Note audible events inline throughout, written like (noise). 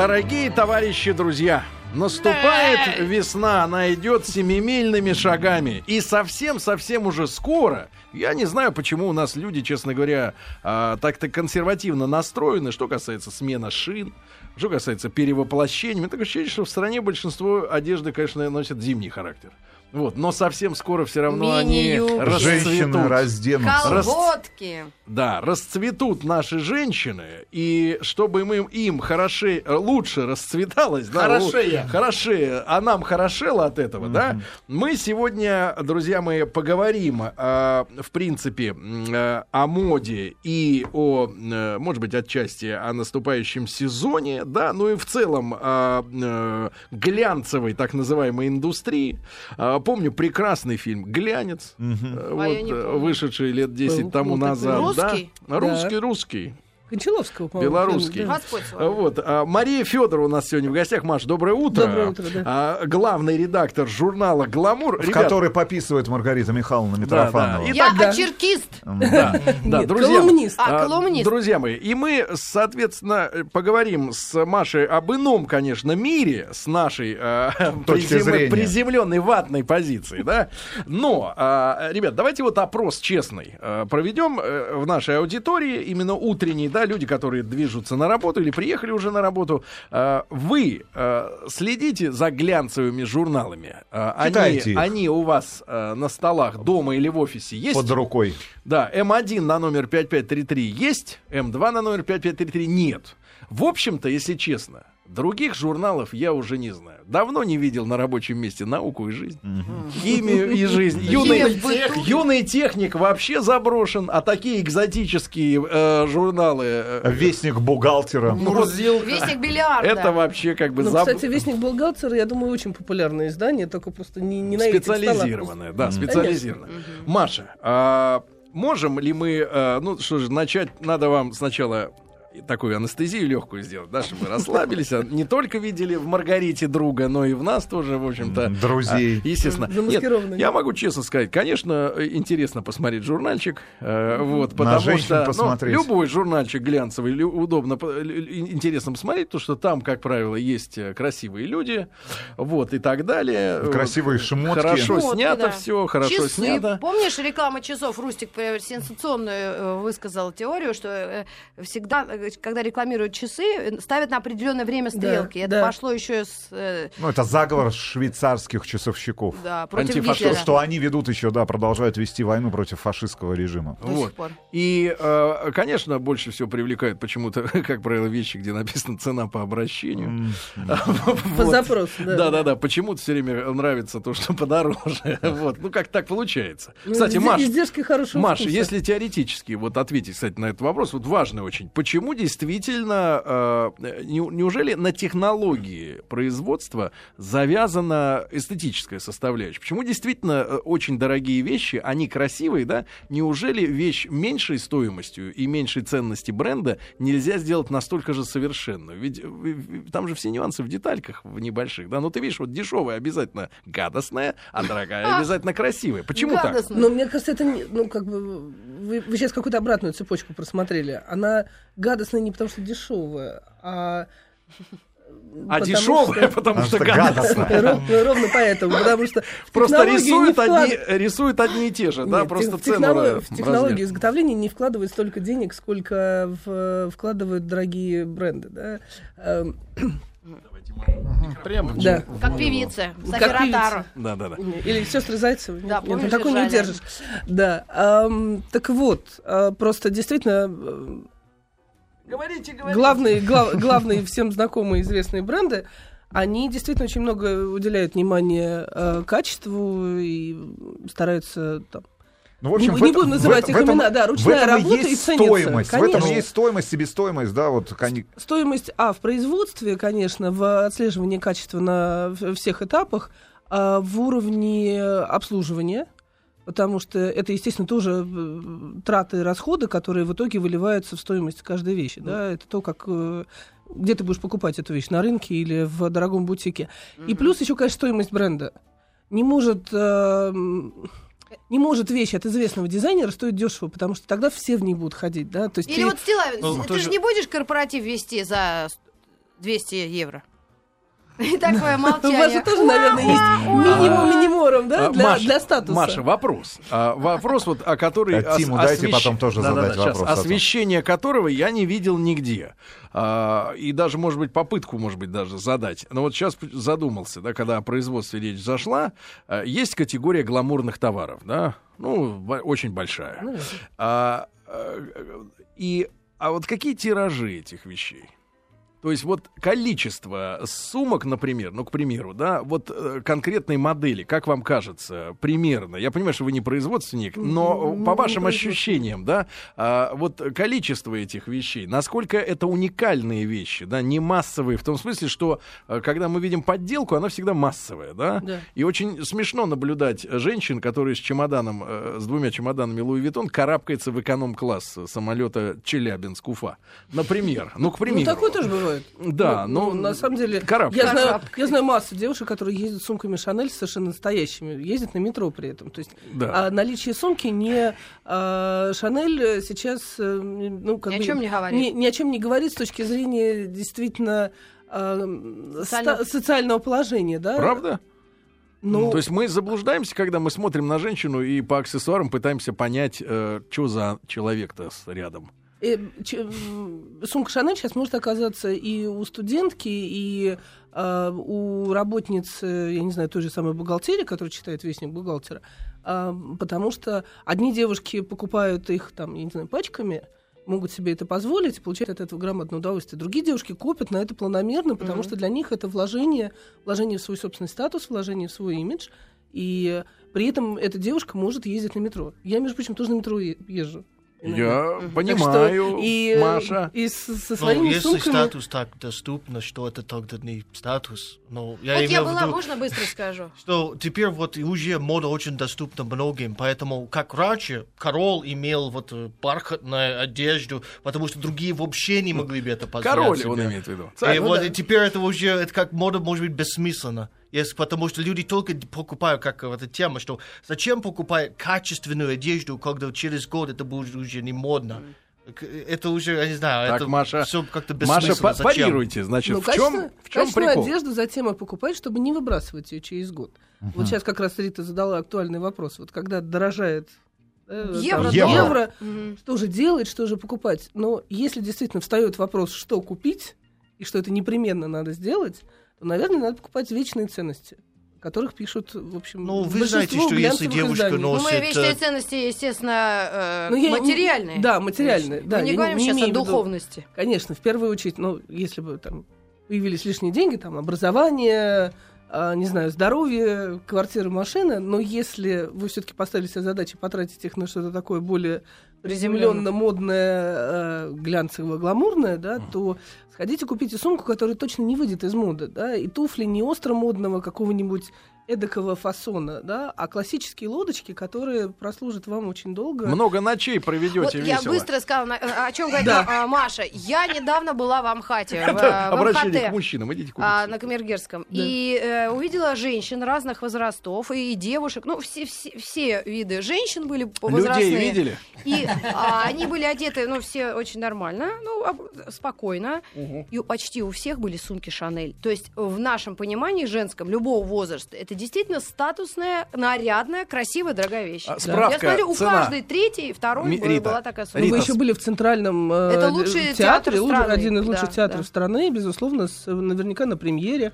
Дорогие товарищи, друзья, наступает весна, она идет семимильными шагами. И совсем-совсем уже скоро, я не знаю, почему у нас люди, честно говоря, а, так-то консервативно настроены, что касается смены шин, что касается перевоплощения. У меня такое ощущение, что в стране большинство одежды, конечно, носит зимний характер. Вот, но совсем скоро все равно они расцветут. Женщины разденутся. Колготки. Да, расцветут наши женщины, и чтобы мы им хороше, э, лучше расцветалось, да, Хорошее. хорошее, а нам хорошело от этого, да, мы сегодня, друзья мои, поговорим, э, в принципе, э, о моде и о, э, может быть, отчасти о наступающем сезоне, да, ну и в целом о э, глянцевой, так называемой индустрии. А, Помню прекрасный фильм «Глянец», А я вот, помню. вышедший лет 10 Был, тому назад. Русский? Да? Русский, русский. Кончаловского, по-моему. Белорусский. да. Вами. Вот. а, Мария Федорова у нас сегодня в гостях. Маш, доброе утро. Доброе утро, да. А, главный редактор журнала «Гламур». В Ребят, который пописывает Маргарита Михайловна да. Митрофанова. И- Я да. очеркист. Да, да, друзья. колумнист. А, колумнист. Друзья мои, и мы, соответственно, поговорим с Машей об ином, конечно, мире с нашей призем- зрения. приземленной ватной позиции, да. Но, э, ребят, давайте вот опрос честный проведем э, в нашей аудитории, именно утренней, да, люди, которые движутся на работу или приехали уже на работу. Э, Вы э, следите за глянцевыми журналами? Э, Они, они у вас на столах дома или в офисе есть? Под рукой. Да, М1 на номер 5533 есть, М2 на номер 5533 нет. В общем-то, если честно, других журналов я уже не знаю. Давно не видел на рабочем месте науку и жизнь, химию и жизнь. Юный, быту. юный техник вообще заброшен, а такие экзотические э, журналы... э, Вестник бухгалтера. ну, вот Вестник бильярда. это вообще как бы Ну, заб- кстати, Вестник Бухгалтера, я думаю, очень популярное издание, только просто не, не на этих столах. Специализированная, да, специализированная. Маша, а можем ли мы, а, ну что же, начать, надо вам сначала такую анестезию легкую сделать, да, чтобы расслабились, а не только видели в Маргарите друга, но и в нас тоже, в общем-то. Друзей. а, естественно. Нет, я могу честно сказать, конечно, э, интересно посмотреть журнальчик, э, вот, потому женщин что ну, посмотреть. любой журнальчик глянцевый лю- удобно, интересно посмотреть, потому что там, как правило, есть э, красивые люди, вот, и так далее. Красивые шмотки. Хорошо Вот, снято да. все, хорошо Часы. снято. Помнишь, реклама часов? Рустик сенсационную высказал теорию, что всегда, когда рекламируют часы, э, ставят на определенное время стрелки. Это да. пошло еще с... э, Ну, это заговор швейцарских часовщиков. да, против Антифашист. Что, Гитлера. что они ведут еще, да, продолжают вести войну против фашистского режима. До сих Вот. пор. И, э, конечно, больше всего привлекают почему-то, (laughs) как правило, вещи, где написано цена по обращению. (laughs) По Вот. запросу, да. Да, да, да. Почему-то все время нравится то, что подороже. (laughs) Вот. Ну, как так получается. Ну, Кстати, Маша, вкуса. если теоретически вот ответить, кстати, на этот вопрос, вот важный очень. Почему действительно, э, не- неужели на технологии производства завязана эстетическая составляющая? Почему действительно э, очень дорогие вещи, они красивые, да? Неужели вещь меньшей стоимостью и меньшей ценности бренда нельзя сделать настолько же совершенную? Ведь э, там же все нюансы в детальках, в небольших, да? Ну ты видишь, вот дешевая обязательно гадостная, а дорогая обязательно красивая. Почему так? Но мне кажется, это ну как бы вы, вы сейчас какую-то обратную цепочку просмотрели. Она гадостная не потому, что дешевая, а А потому дешевая, что- потому что что гадостная. гадостная. Ровно, ровно поэтому, потому что Просто технологии рисуют вклад- одни, рисуют одни и те же, да, Нет, просто в, цену технолог- в технологию размер. изготовления не вкладывают столько денег, сколько в- вкладывают дорогие бренды. Да? Эм, Прямо да. Как певица. Как певица. Да, да, да. Или сестры Зайцевы. Да, Нет, помнишь, нет, такой не удержишь. Да. ам, так вот, а, просто действительно э, Говорите, главные, глав- главные всем знакомые известные бренды, они действительно очень много уделяют внимания э, качеству и стараются там, Ну, в общем, Не- в не буду называть в их этом- имена, да, ручная в этом и работа и есть ценится, стоимость. В этом и конечно. есть стоимость, себестоимость, да, вот они- стоимость, а, в производстве, конечно, в отслеживании качества на всех этапах, а в уровне обслуживания, потому что это, естественно, тоже э, траты и расходы, которые в итоге выливаются в стоимость каждой вещи. Да? Это то, как э, где ты будешь покупать эту вещь, на рынке или в дорогом бутике. И плюс еще, конечно, стоимость бренда. Не может... э, не может вещь от известного дизайнера стоить дешево, потому что тогда все в ней будут ходить, да, то есть Или ты- вот Стила, Ну, ты тоже- же не будешь корпоратив вести за 200 евро. И такое У вас же молчание. тоже, наверное, есть минимум минимором, да, А, для, Маш- для статуса. Маша, вопрос. А, вопрос, вот, о который... А Тиму дайте потом тоже задать вопрос освещение которого я не видел нигде. А, и даже, может быть, попытку, может быть, даже задать. Но вот сейчас задумался, да, когда о производстве речь зашла, а, есть категория гламурных товаров, да, ну, очень большая. Ну, А, и, а вот какие тиражи этих вещей? То есть вот количество сумок, например, ну, к примеру, да, вот э, конкретной модели, как вам кажется, примерно, я понимаю, что вы не производственник, но по не вашим ощущениям, да, а, вот количество этих вещей, насколько это уникальные вещи, да, не массовые, в том смысле, что э, когда мы видим подделку, она всегда массовая, да, Да. и очень смешно наблюдать женщин, которые с чемоданом, э, с двумя чемоданами Луи Виттон карабкается в эконом-класс самолета Челябинск-Уфа. Например. Ну, к примеру. Ну, такое тоже бывает. Да, ну, ну, на самом деле, карабкается. я знаю, я знаю массу девушек, которые ездят с сумками Шанель совершенно настоящими, ездят на метро при этом. То есть Да. а наличие сумки не а, Шанель э, сейчас э, ну как Ни о бы чем не говорит. Ни, ни о чем не говорит с точки зрения действительно а, Социального- ста- социального положения, да? Правда? Ну, То есть мы заблуждаемся, когда мы смотрим на женщину и по аксессуарам пытаемся понять, что за человек-то с- рядом. Э, сумка Шанель сейчас может оказаться и у студентки, и а, у работниц, э, я не знаю, той же самой бухгалтерии, которая читает вестник бухгалтера, а, потому что одни девушки покупают их там, я не знаю, пачками, могут себе это позволить, и получают от этого громадное удовольствие. Другие девушки копят на это планомерно, потому Мгм. что для них это вложение, вложение в свой собственный статус, вложение в свой имидж, и при этом эта девушка может ездить на метро. Я, между прочим, тоже на метро езжу. Я Мгм. Так что понимаю, и, э, Маша. И со Ну, своими если сумками... статус так доступно, что это тогда не статус. Но я Вот я была, виду, можно быстро скажу? (laughs) что теперь вот и уже мода очень доступна многим, поэтому как раньше король имел вот э, бархатную одежду, потому что другие вообще не могли бы это позволить Король, себе. он имеет в виду. И Царь. ну вот да. и теперь это уже это как мода может быть бессмысленно. Если, потому что люди только покупают, как эта тема, что зачем покупать качественную одежду, когда через год это будет уже не модно. К- Это уже, я не знаю, Так, это Маша, все как-то Маша, бессмысленно. па- Зачем? парируйте, значит, Ну, в чем, в чем прикол? одежду затем и покупать, чтобы не выбрасывать ее через год. Вот сейчас как раз Рита задала актуальный вопрос. Вот когда дорожает э, Евро, там, доллар. евро, Мгм. что же делать, что же покупать? Но если действительно встает вопрос, что купить, и что это непременно надо сделать, то, наверное, надо покупать вечные ценности, о которых пишут, в общем, Ну, вы знаете, что если девушка изданий. носит- Ну, мы вечные э, ценности, естественно, э, Ну, я не- материальные. Да, материальные. Да, Мы не я говорим не сейчас о имею в виду- духовности. Конечно, в первую очередь, ну, если бы там появились лишние деньги, там, образование, а, не знаю, здоровье, квартира, машина, но если вы все-таки поставили себе задачу потратить их на что-то такое более приземленно модное, э, глянцевое, гламурное, да, то сходите купите сумку, которая точно не выйдет из моды, да, и туфли не остро модного какого-нибудь эдакого фасона, да, а классические лодочки, которые прослужат вам очень долго. Много ночей проведете Вот я весело. быстро сказала, э, о чем говорит Да. а, Маша. Я недавно была в Амхате, в, Это э, в обращение к МХТ. мужчинам. Идите а, на Камергерском. И э, увидела женщин разных возрастов и девушек. Ну, все, все, все виды женщин были возрастные. Людей видели? И а, они были одеты, ну, все очень нормально, ну, об- спокойно. И у- почти у всех были сумки Шанель. То есть в нашем понимании женском, любого возраста, это действительно статусная, нарядная, красивая, дорогая вещь. А, справка, Я смотрю, у цена. каждой третьей, второй Ми- была- Рита, была такая сумка. Ну, вы Рита, еще были в центральном э, Это лучший театре, театр лу- страны. один из лучших Да, театров да. страны, безусловно, с- наверняка на премьере.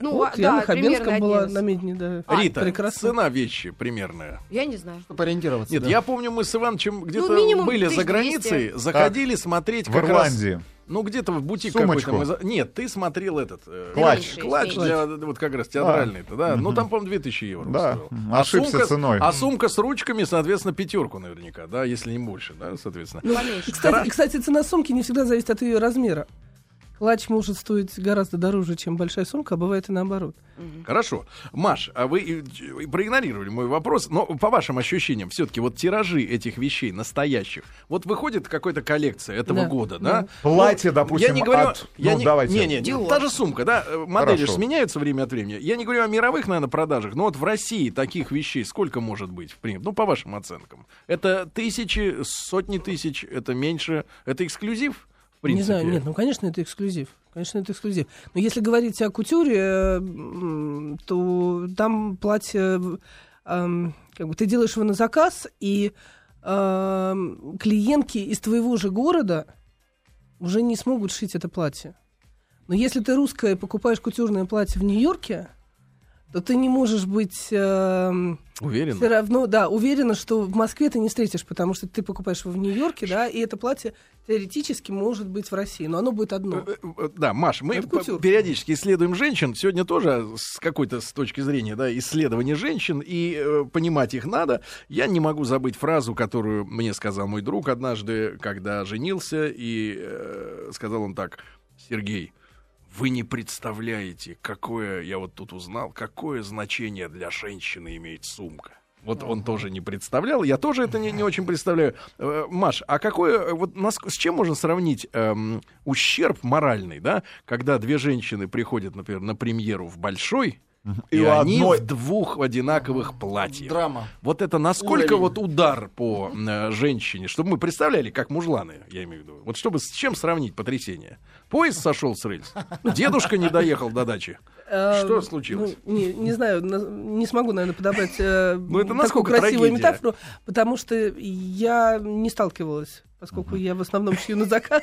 Ну, вот, а, Яна да, Хабенская примерно была на медне, да. А, Рита, прекрасно. цена вещи примерная. Я не знаю. Чтобы ориентироваться. Нет, да. я помню, мы с Ивановичем где-то минимум были за 1200. границей, заходили смотреть В как раз... Ну, где-то в бутик Сумочку. какой-то. мы Нет, ты смотрел этот... э, Клатч. Для вот как раз театральный-то, да? Ну, там, по-моему, 2000 евро Да, стоил. м, ошибся сумка, ценой. А сумка с ручками, соответственно, пятерку наверняка, да, если не больше, да, соответственно. Ну, кстати, кстати, цена сумки не всегда зависит от ее размера. Клатч может стоить гораздо дороже, чем большая сумка, а бывает и наоборот. Хорошо. Маш, а вы и проигнорировали мой вопрос, но по вашим ощущениям, все-таки вот тиражи этих вещей настоящих, вот выходит какая-то коллекция этого Да, года, да? да. Платье, Ну, допустим, я не говорю, от... я ну, не, давайте. Не, не, Dior. та же сумка, да, э, модели же сменяются время от времени. Я не говорю о мировых, наверное, продажах, но вот в России таких вещей сколько может быть, в принципе, ну, по вашим оценкам? Это тысячи, сотни тысяч, это меньше, это эксклюзив? В принципе. Не знаю, нет, ну, конечно, это эксклюзив. Конечно, это эксклюзив. Но если говорить о кутюре, э, то там платье, эм, как бы ты делаешь его на заказ, и эм, клиентки из твоего же города уже не смогут шить это платье. Но если ты русская и покупаешь кутюрное платье в Нью-Йорке, то ты не можешь быть эм, Уверен? все равно, да, уверена, что в Москве ты не встретишь, потому что ты покупаешь его в Нью-Йорке, да, и это платье теоретически может быть в России, но оно будет одно. Э, э, Да, Маш, мы периодически исследуем женщин. Сегодня тоже с какой-то с точки зрения да, исследования женщин, и э, понимать их надо. Я не могу забыть фразу, которую мне сказал мой друг однажды, когда женился, и э, сказал он так, Сергей, вы не представляете, какое, я вот тут узнал, какое значение для женщины имеет сумка. Вот он тоже не представлял, я тоже это не, не очень представляю. Э, Маш, а какое, вот нас, с чем можно сравнить эм, ущерб моральный, да, когда две женщины приходят, например, на премьеру в большой, и, И у они одной- в двух одинаковых платьях. Драма. Вот это насколько Уровень. вот удар по э, женщине, чтобы мы представляли, как мужланы, я имею в виду. Вот чтобы с чем сравнить потрясение? Поезд сошел с рельс, дедушка не доехал до дачи. Э, Что случилось? ну, не, не знаю, на- не смогу, наверное, подобрать э, Ну, это такую красивую трагедия? метафору, потому что я не сталкивалась, поскольку я в основном шью на заказ.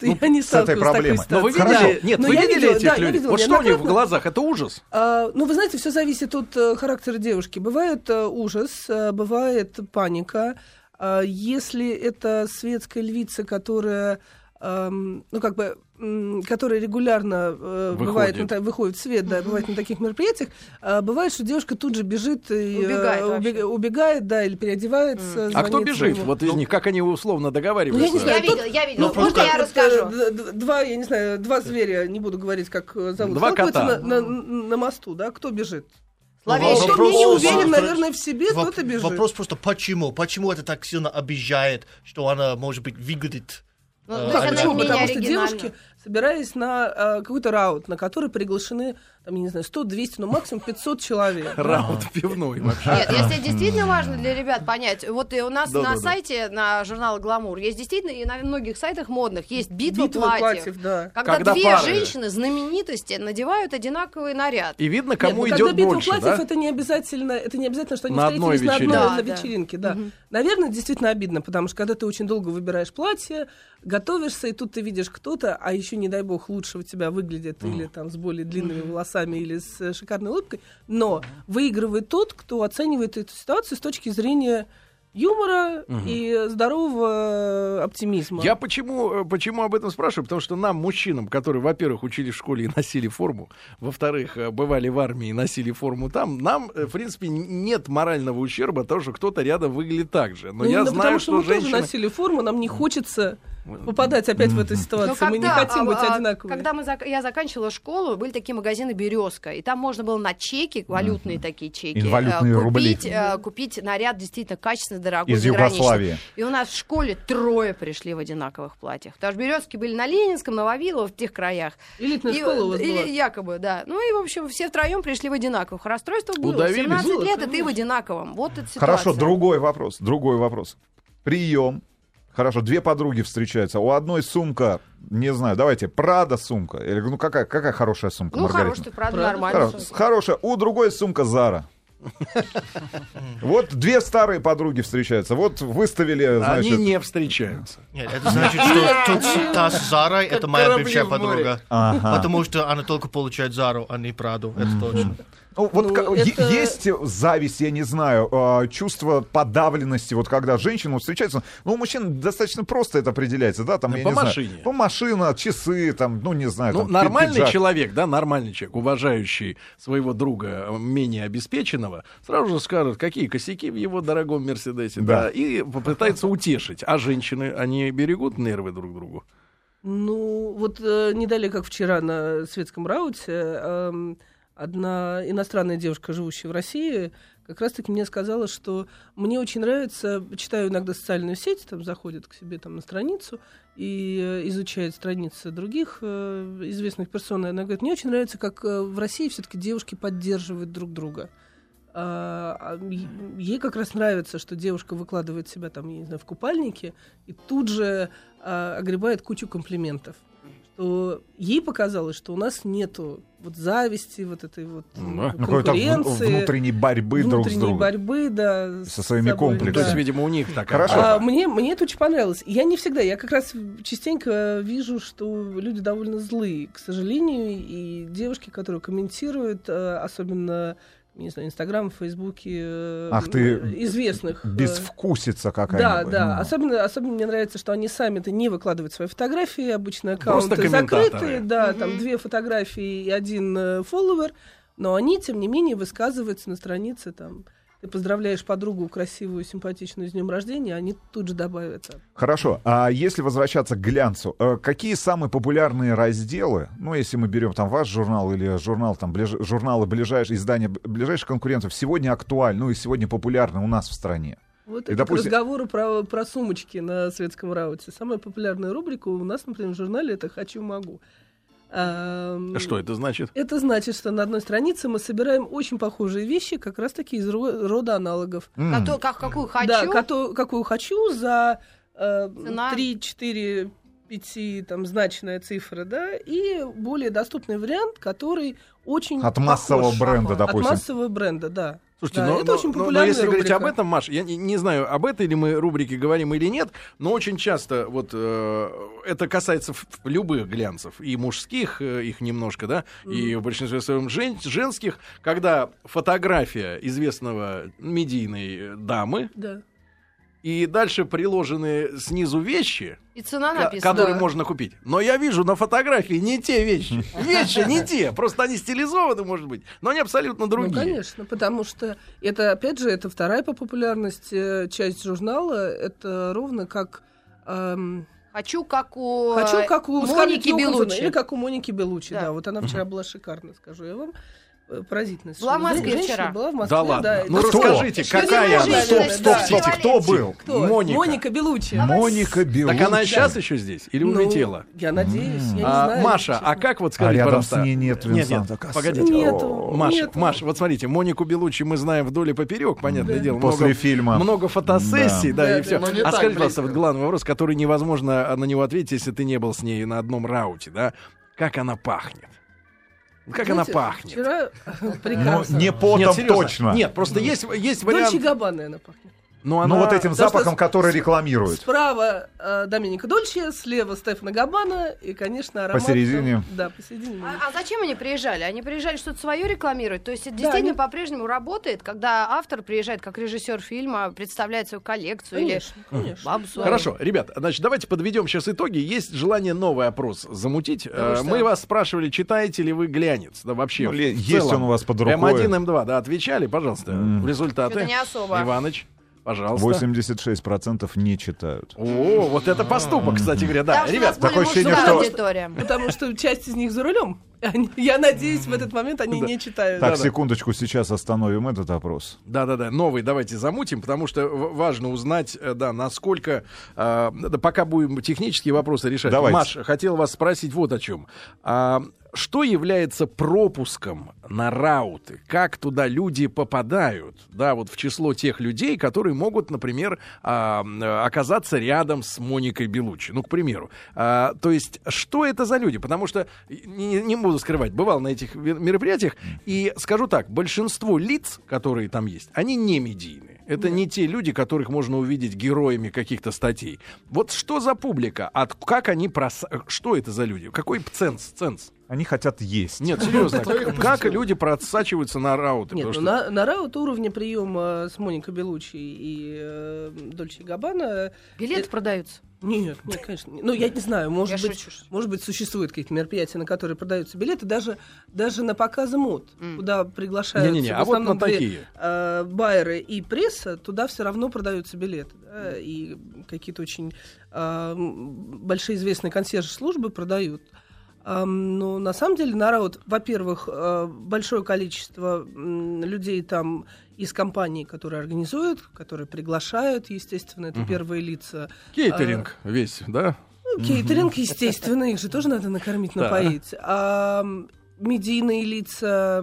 Ну, я не с этой проблемой. Но вы ситуацией. видели, нет, Но вы я видели видела, этих да, людей? видела Вот что у них в глазах? Это ужас. А, ну, вы знаете, все зависит от э, характера девушки. Бывает э, ужас, э, бывает паника. А, если это светская львица, которая, эм, ну, как бы, м, которая регулярно э, бывает Выходит. на та- выходит в свет, да, бывает на таких мероприятиях, а, бывает, что девушка тут же бежит и э, Убегает вообще. убег- убегает, да, или переодевается. А кто бежит? своему- Вот из них, как они условно Ну, договариваются? я не знаю. Я тут- видела, я видела. Ну, просто- я расскажу? э, д- Два, я не знаю, два зверя, не буду говорить, как э, зовут, Два кота. на, на- на мосту, да, кто бежит? Зловеще. Кто Вопрос- не уверен, наверное, в себе, Воп- тот и бежит. Вопрос просто почему? Почему это так сильно обижает, что она, может быть, выглядит... Ну, э, она Почему? Потому что девушки, собираясь на э, какой-то раут, на который приглашены, там, я не знаю, 100, 200, ну максимум 500 человек. (laughs) Раунд пивной вообще. Нет, если действительно важно для ребят понять, вот и у нас Да, на да, да. сайте, на журнала «Гламур», есть действительно, и на многих сайтах модных, есть битва, Битва платьев. платьев, да. Когда, Когда две пары. женщины, знаменитости, надевают одинаковый наряд. И видно, Нет, кому ну, когда идет битва больше, платьев, да? это не обязательно, это не обязательно, что они На встретились на одной вечеринке. на Да, вечеринке, да. Наверное, действительно обидно, потому что когда ты очень долго выбираешь платье, готовишься, и тут ты видишь кто-то, а еще, не дай бог, лучше у тебя выглядит или там с более длинными волосами, или с э, шикарной улыбкой, но выигрывает тот, кто оценивает эту ситуацию с точки зрения юмора и здорового э, оптимизма. Я почему, э, почему об этом спрашиваю? Потому что нам, мужчинам, которые, во-первых, учились в школе и носили форму, во-вторых, бывали в армии и носили форму там, нам, в принципе, нет морального ущерба того, что кто-то рядом выглядит так же. Но Ну, я знаю, потому что, что мы тоже женщины... носили форму, нам не хочется попадать опять в эту Но ситуацию. Мы не хотим быть а, одинаковыми. Когда мы зак- я заканчивала школу, были такие магазины «Березка», и там можно было на чеки, валютные такие чеки, э, рубли. купить, э, купить наряд действительно качественный, дорогой, Из. Югославии. И у нас в школе трое пришли в одинаковых платьях. Потому что «Березки» были на Ленинском, на Вавилово, в тех краях. Элитная И, школа у вас или была. якобы, да. Ну и, в общем, все втроем пришли в одинаковых. Расстройство было. Удавились? 17 Было, лет, и ты в одинаковом. Вот эта ситуация. Хорошо, другой вопрос. Другой вопрос. Прием. Хорошо, две подруги встречаются. У одной сумка, не знаю, давайте, Прада сумка. Я говорю, ну какая, какая хорошая сумка, Ну, Маргарита? правда, Правда? нормально. Хоро- Хорошая. У другой сумка Зара. (laughs) Вот две старые подруги встречаются. Вот выставили, Они значит... не встречаются. Нет, это значит, что (laughs) тут та с Зарой, это моя корабли бывшая в море. подруга. Ага. Потому что она только получает Зару, а не Праду. Это точно. Ну, вот Ну, это- есть зависть, я не знаю, э, чувство подавленности, вот когда женщина встречается, ну, у мужчин достаточно просто это определяется, да, там, Ну, я по не знаю, машине. по машина, часы, там, ну, не знаю, Ну, там, нормальный пиджак. человек, да, нормальный человек, уважающий своего друга э, менее обеспеченного, сразу же скажет, какие косяки в его дорогом Мерседесе, да, Да. и попытается утешить. А женщины, они берегут нервы друг другу. Ну, вот э, не далее, как вчера на светском рауте, эм, одна иностранная девушка, живущая в России, как раз-таки мне сказала, что мне очень нравится, читаю иногда социальную сеть, там заходит к себе там на страницу и э, изучает страницы других э, известных персон, и она говорит, мне очень нравится, как э, в России все-таки девушки поддерживают друг друга. а, а, ей как раз нравится, что девушка выкладывает себя там, я не знаю, в купальнике и тут же а, огребает кучу комплиментов. Что ей показалось, что у нас нету вот зависти, вот этой вот Да. Ну, в- конкуренции, внутренней борьбы друг с внутренней другом. борьбы, да, Со своими собой, комплексами. То есть, да. видимо, у них такая. Хорошо. А, мне, мне это очень понравилось. Я не всегда, я как раз частенько вижу, что люди довольно злые, к сожалению, и девушки, которые комментируют, э, особенно, не знаю, Инстаграм, Фейсбуке, э, Ах ты, известных. э, Безвкусица да, какая-нибудь. да. Ну. Особенно, особенно мне нравится, что они сами-то не выкладывают свои фотографии, обычно аккаунты закрытые, да, там Мгм. две фотографии и один э, фолловер, но они, тем не менее, высказываются на странице там. Ты поздравляешь подругу красивую, симпатичную с днем рождения, они тут же добавятся. Хорошо. А если возвращаться к глянцу, э, какие самые популярные разделы, ну, если мы берем там ваш журнал или журнал, там, ближ- журналы ближайшие, издания ближайших конкурентов, сегодня актуальны, ну, и сегодня популярны у нас в стране? Вот И, допустим- к разговору про, про сумочки на светском рауте. Самая популярная рубрика у нас, например, в журнале это «Хочу, могу». Ам, Что это значит? Это значит, что на одной странице мы собираем очень похожие вещи, как раз-таки из ро- рода аналогов. А то, как, какую хочу. Да, кото- какую хочу за э, Цена. 3, 4, 5 там, значная цифра, да, и более доступный вариант, который очень От массового похож. бренда, От От допустим. массового бренда, да. Слушайте, Да, но, это но- очень но- но популярная если говорить рубрика. об этом, Маш, я не, не знаю, об этой ли мы рубрике говорим или нет, но очень часто вот э, это касается любых глянцев, и мужских, э, их немножко, да, и в большинстве своем жен- женских, когда фотография известного медийной э, дамы, Да. И дальше приложены снизу вещи, И цена написана. которые Да. можно купить. Но я вижу на фотографии не те вещи. (laughs) Вещи не те. Просто они стилизованы, может быть, но они абсолютно другие. Ну, конечно, потому что это, опять же, это вторая по популярности э, часть журнала. Это ровно как... эм, Хочу, как у, Хочу, э, как у Моники Белуччи. Или как у Моники Белучи, Да. да. Вот она вчера была шикарна, скажу я вам. Э, Поразительно. Была в Москве Женщина вчера. Была в Москве, Да ладно. Ну да. Кто? расскажите, Что какая она? Стоп, стоп, да. стоп, кто был? Кто? Моника. Моника Белучи. Моника Белуччи. Так она сейчас еще здесь? Или Ну, улетела? Я надеюсь, я не А, знаю. Маша, а как вот А скажите, рядом пожалуйста? с ней нет Нет, Винсента нет, Касселя. погодите. Нету, Маша, нету. Маша, вот смотрите, Монику Белучи мы знаем вдоль и поперек, понятное Да. дело. После много, фильма. Много фотосессий, да, Да, и все. а скажите, пожалуйста, вот главный вопрос, который невозможно на него ответить, если ты не был с ней на одном рауте, да? Как она пахнет? Как она Знаете, пахнет? Вчера Ну, прекрасно. не потом Нет, серьезно. точно. Нет, просто есть, есть Дольче вариант. Габбана она пахнет. Ну, Ну, она... вот этим Потому что запахом, который с- рекламируют. Справа э, Доминика Дольче, слева Стефана Габбана и, конечно, аромат... Посередине. Да, посередине. А, а зачем они приезжали? Они приезжали что-то свое рекламировать. То есть это действительно они- по-прежнему работает, когда автор приезжает как режиссер фильма, представляет свою коллекцию Конечно, или конечно. бабу свою. Хорошо, ребят, значит, давайте подведем сейчас итоги. Есть желание новый опрос замутить. Потому Э, что- Мы вас спрашивали, читаете ли вы глянец? Да вообще, Ну, есть целом. он у вас под рукой. М1, М2, да, отвечали, пожалуйста, М. результаты. Что-то не особо. Иваныч, пожалуйста. 86% не читают. О, вот это поступок, кстати говоря, да. Ребят, такое ощущение, что- аудитория. Потому что часть из них за рулем. Они- Я надеюсь, в этот момент они Да. не читают. Так, Да-да. секундочку, сейчас остановим этот опрос. Да-да-да, новый давайте замутим, потому что важно узнать, э, да, насколько... э, да, пока будем технические вопросы решать. Давайте. Маша, хотел вас спросить вот о чем. А, что является пропуском на рауты? Как туда люди попадают? Да, вот в число тех людей, которые могут, например, а, оказаться рядом с Моникой Белучи. Ну, к примеру. А, то есть, что это за люди? Потому что, не, не буду скрывать, бывал на этих мероприятиях, и скажу так, большинство лиц, которые там есть, они не медийные. Это не те люди, которых можно увидеть героями каких-то статей. Вот что за публика? От, как они прос... Что это за люди? Какой ценз? ценз? Они хотят есть. Нет, серьезно. (laughs) Как люди просачиваются на рауты? Нет, ну, что- на, на раут уровня приема с Моникой Белучи и э, Дольче Габбана... Билеты Э, продаются. Нет, нет, конечно. не- Ну, я не знаю, может Я быть, шучу, может быть, существуют какие-то мероприятия, на которые продаются билеты, даже, даже на показы мод, М. куда приглашаются Не-не-не, в а вот основном на две, такие. э, байеры и пресса, туда все равно продаются билеты. да, и какие-то очень э, большие известные консьерж-службы продают. Но на самом деле на раут, во-первых, э, большое количество людей там из компаний, которые организуют, которые приглашают, естественно, это первые лица. Кейтеринг весь, да? Ну, кейтеринг, естественно, их же тоже надо накормить, Да. напоить. А, м, медийные лица.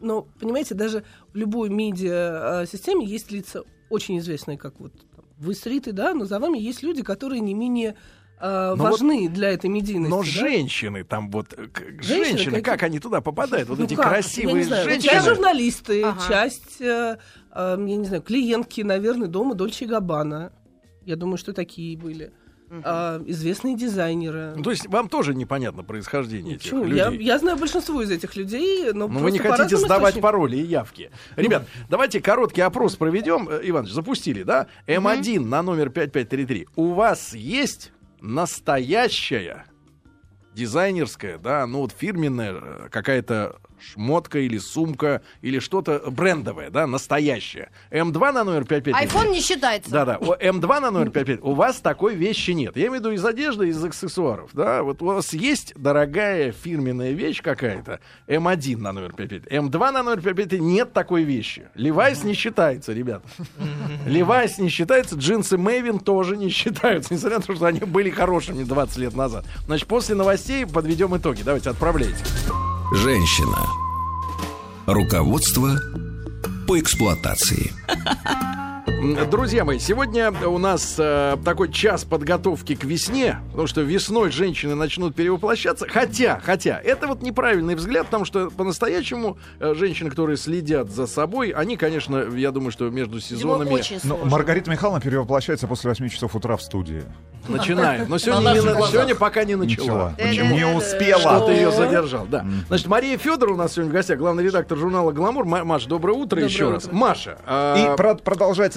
Но, понимаете, даже в любой медиа-системе есть лица очень известные, как вот там, вы стриты, да, но за вами есть люди, которые не менее э, Но важны для этой медийности. Но да? женщины там вот, э, Женщины женщины, как они туда попадают? Вот Ну эти как? Я красивые вот женщины. Часть журналисты, Ага. часть, э, э, я не знаю, клиентки, наверное, дома Дольче и Габбана. Я думаю, что такие были. А, известные дизайнеры. Ну, то есть вам тоже непонятно происхождение этих Почему? людей. Я, я знаю большинство из этих людей, но Ну, вы не хотите сдавать источникам. пароли и явки. Ребят, давайте короткий опрос проведем. Э, Иваныч, запустили, да? М1 на номер 5533. У вас есть настоящая дизайнерская, да, ну вот фирменная э, какая-то шмотка или сумка или что-то брендовое, да, настоящее. М2 на номер 5533. Айфон не считается. Да-да, у М2 на номер 55, у вас такой вещи нет. Я имею в виду из одежды, из аксессуаров, да, вот у вас есть дорогая фирменная вещь какая-то, М1 на номер 55, М2 на номер 55, нет такой вещи. Levi's не считается, ребята. Levi's не считается, джинсы Mavin тоже не считаются, несмотря на то, что они были хорошими 20 лет назад. Значит, после новостей подведем итоги. Давайте, отправляйте. Женщина. Руководство по эксплуатации. Друзья мои, сегодня у нас э, такой час подготовки к весне, потому что весной женщины начнут перевоплощаться. Хотя, хотя, это вот неправильный взгляд, потому что по-настоящему э, женщины, которые следят за собой, они, конечно, я думаю, что между сезонами очень Но. Маргарита Михайловна перевоплощается после 8 часов утра в студии. начинают. Но сегодня, глазах. сегодня пока не начала. Начала. Да-да-да-да. Не успела. Что-то ее задержал, да. Значит, Мария Федор у нас сегодня в гостях, главный редактор журнала «Гламур». Ма- Маша, доброе утро Доброе еще утро. раз. Маша, И а,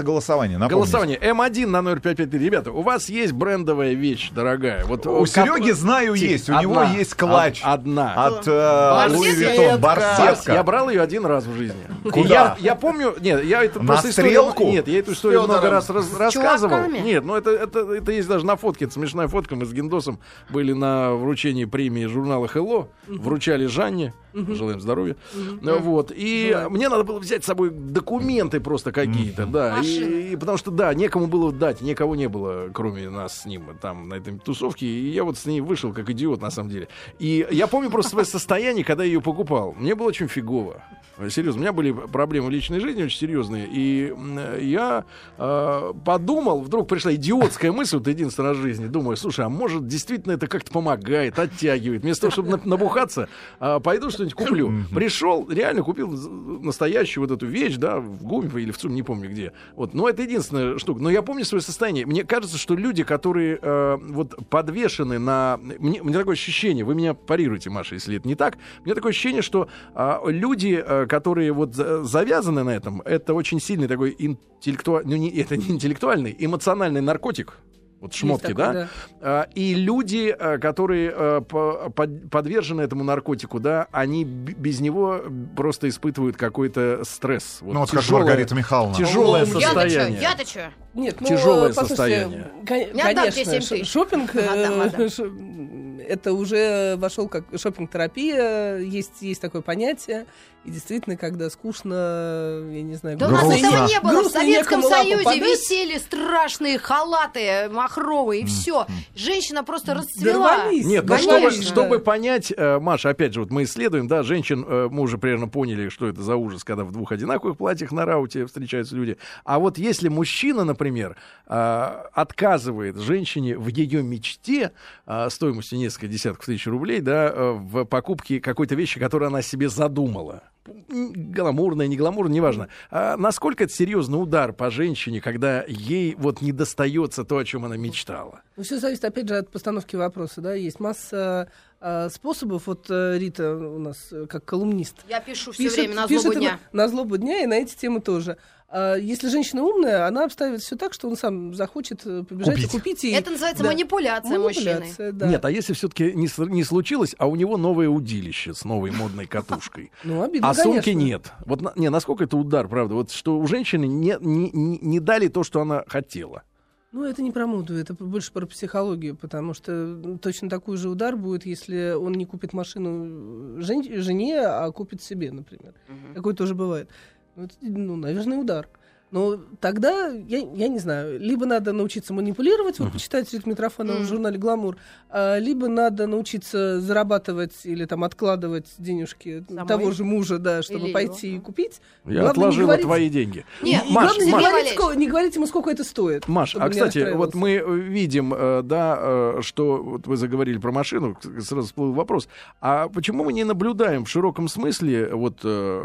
продолжается голосование. напомните. голосование. М1 на номер 553. Ребята, у вас есть брендовая вещь, дорогая? Вот У э, Сереги, знаю, Тих, есть. У него одна. есть клатч. Од- Одна. От э. Louis Vuitton. Барсетка. Я брал ее один раз в жизни. Куда? Я, я помню, нет, я это На просто историю- стрелку? нет, я эту историю много раз раз- рассказывал. чуваками? Нет, ну это, это, это есть даже на фотке, это смешная фотка. Мы с Гендосом были на вручении премии журнала Hello, вручали Жанне, желаем здоровья. Ну, Вот. И мне надо было взять с собой документы просто какие-то, да. Машина. И, и потому что, да, некому было дать, никого не было, кроме нас с ним там на этой тусовке. И я вот с ней вышел как идиот, на самом деле. И я помню просто свое состояние, когда я ее покупал. Мне было очень фигово. Серьезно, у меня были проблемы в личной жизни очень серьезные. И я э, подумал, вдруг пришла идиотская мысль, вот единственный раз в жизни. Думаю, слушай, а может действительно это как-то помогает, оттягивает. Вместо того, чтобы на- набухаться, а, пойду что-нибудь куплю. Пришел, реально купил настоящую вот эту вещь, да, в ГУМе или в ЦУМ, не помню где. Вот, но это единственная штука. Но я помню свое состояние. Мне кажется, что люди, которые э, вот подвешены на... Мне, меня такое ощущение, вы меня парируете, Маша, если это не так. Меня такое ощущение, что а, люди, э, которые вот за- завязаны на этом, это очень сильный такой интеллектуальный... Ну, не, это не интеллектуальный, эмоциональный наркотик. Вот шмотки, такой, да? да. А, И люди, а, которые под- подвержены этому наркотику, да, они без него просто испытывают какой-то стресс. Ну, вот как тяжелое- Маргарита Михайловна. Тяжелое чё? состояние. Я-то чё? Нет, ну, Тяжелое послушайте, состояние. конечно, 7 тысяч. ш- шопинг, э, (laughs) это уже вошел как шопинг-терапия, есть, есть такое понятие. И действительно, когда скучно, я не знаю, Да у нас Грустно. этого не было. В Грустно, Советском некому лапу Союзе подать. висели страшные халаты махровые, и все. Женщина просто расцвела. Дорвались. Нет, ну чтобы, чтобы понять, э, Маша, опять же, вот мы исследуем, да, женщин, э, мы уже примерно поняли, что это за ужас, когда в двух одинаковых платьях на рауте встречаются люди. А вот если мужчина, например, э, отказывает женщине в ее мечте стоимостью несколько десятков тысяч рублей, да, в покупке какой-то вещи, которую она себе задумала. Гламурная, не гламурная, неважно. А насколько это серьезный удар по женщине, когда ей вот не достается то, о чем она мечтала? Ну, все зависит, опять же, от постановки вопроса, да, есть масса э, способов, вот э, Рита у нас э, как колумнист, Я пишу все пишет, время на злобу на- дня. на злобу дня и на эти темы тоже. А если женщина умная, она обставит все так, что он сам захочет э, побежать Купить. и купить. И, Это называется да. манипуляция мужчины. Манипуляция, да. Нет, а если все-таки не, не случилось, а у него новое удилище с новой модной катушкой, (laughs) Ну, обидно, а сумки конечно. нет. Вот не, насколько это удар, правда? Вот что у женщины не, не, не, дали то, что она хотела. Ну, это не про моду, это больше про психологию, потому что точно такой же удар будет, если он не купит машину жен- жене, а купит себе, например. Такое тоже бывает. Ну, это, ну, наверное, удар. Ну, тогда, я, я не знаю, либо надо научиться манипулировать, вот почитать Рит Митрофанова в журнале «Гламур», а, либо надо научиться зарабатывать или там откладывать денежки Самой? того же мужа, да, чтобы Или пойти его. и купить. Я Главное, отложила говорить- твои деньги. Нет, И Маш, главное, не Маш, говорить, сколько- не говорить ему, сколько это стоит. Маш, а кстати, вот мы видим, э, да, э, что вот вы заговорили про машину, сразу всплыл вопрос. А почему мы не наблюдаем в широком смысле, вот э,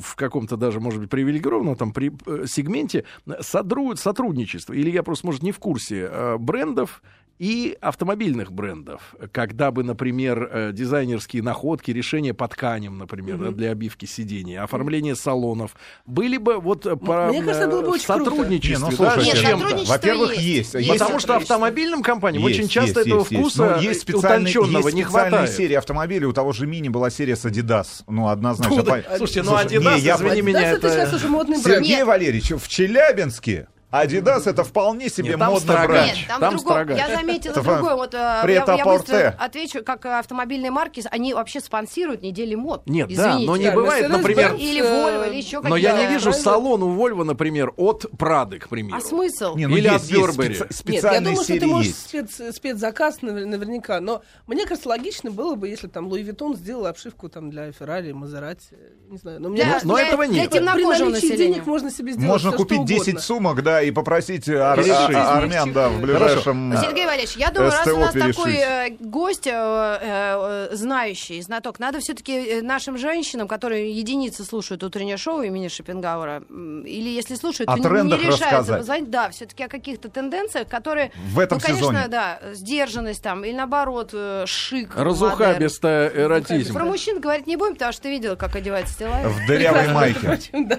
в, каком-то даже, может быть, привилегированном там при, сегменте содру- сотрудничество? Или я просто, может, не в курсе э, брендов и автомобильных брендов, когда бы, например, э, дизайнерские находки, решения по тканям, например, да, для обивки сидений, оформление салонов, были бы вот э, по, мне кажется, было бы э, очень круто. сотрудничестве, Не, ну, да, слушайте, с Нет, чем-то. сотрудничество Во-первых, есть. есть. Есть Потому что сотрудничество. автомобильным компаниям очень Есть, часто есть, этого есть, есть. вкуса Ну, есть утонченного есть не хватает. серии автомобилей. У того же Мини была серия с Adidas. Ну, однозначно. Ну, да, слушайте, ну, Слушай, Adidas, не, извини меня, Да, это это- сейчас уже модный бренд. Сергей Нет. Валерьевич, в Челябинске Adidas это вполне себе Нет, там модный строгач. бренд. Нет, там, Там другое. строгач. Я заметила Это другое. Вот, э, я, я быстро отвечу, как автомобильные марки, они вообще спонсируют недели мод. Нет, да, Извините. но не Да, бывает, например, Или Volvo, или еще но я какие-то. не вижу правильно? салон у Volvo, например, от Прады, к примеру. А смысл? Не, ну Или есть, от есть Burberry. специ- Нет, я специальные думаю, что ты можешь есть. спец, спецзаказ навер- наверняка, но мне кажется, логично было бы, если там Louis Vuitton сделал обшивку там для Феррари, Мазерати, не знаю. Но мне Для- кажется, но для- этого для нет. при темнокожего наличии населения. денег можно себе сделать Можно что купить 10 угодно. сумок, да, и попросить ар- а- армян, да, в ближайшем... Сергей Валерьевич, я думаю, раз у нас перешить. такой э, гость, э, э, э, знающий, знаток, надо все-таки нашим женщинам, которые единицы слушают утреннее шоу имени Шопенгауэра, или если слушают, О то не- не трендах решаются рассказать. позвонить, да, все-таки о каких-то тенденциях, которые, В этом ну, конечно, сезоне. да, сдержанность там, или наоборот, э, шик. модерн. Разухабистая эротизм. Про мужчин говорить не будем, потому что ты видел, как одевается Стилаев. В дырявой майке. впрочем, да.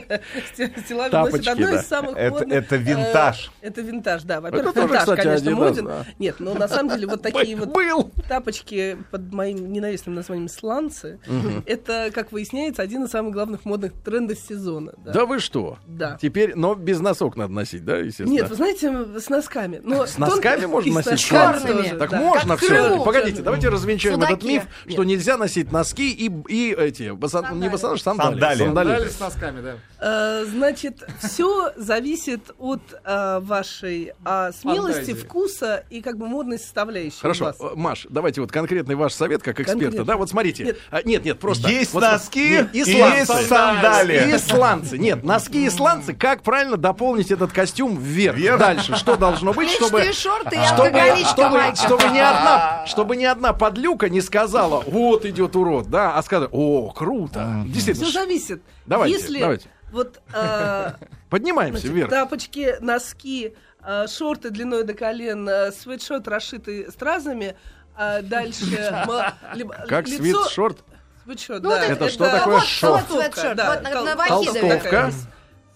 Сте- Стилави Тапочки, носит одно из самых Это- модных, это э, винтаж. Это винтаж, да. Во-первых, винтаж, кстати, конечно, моден. да. Нет, но на самом деле вот (laughs) такие вот тапочки под моим ненавистным названием сланцы, это, как выясняется, один из самых главных модных трендов сезона. Да. Вы что? Да. Теперь, но без носок надо носить, да, естественно? Нет, вы знаете, с носками. Но С носками можно носить сланцы? Так можно все. Погодите, давайте развенчаем этот миф, что нельзя носить носки и, и эти, не босоножки, сандали. Сандали. Сандали. с носками, да. Э, Значит, все зависит от э, вашей а, смелости, Фантазии. вкуса и как бы модной составляющей. Хорошо, вас. э, Маш, давайте вот конкретный ваш совет как эксперта, Конкретно. да? Вот смотрите. Нет. А, Нет, нет, просто. Есть вот, носки нет, и сланцы. есть сандали. И сланцы. Нет, носки и сланцы. Как правильно дополнить этот костюм вверх? Вверх? Дальше. Что должно быть, чтобы... Шорты и Чтобы, чтобы, ни одна, чтобы ни одна подлюка не сказала, вот идет урод, да, а сказала, о, круто. Действительно, Все зависит. Давайте, Если давайте. Вот э, поднимаемся значит, вверх. тапочки, носки, э, шорты длиной до колен, э, свитшот, расшитый стразами, а дальше (laughs) Как свит-шорт? Свитшот, Ну, да, Это что да, такое шорт? Толстовка.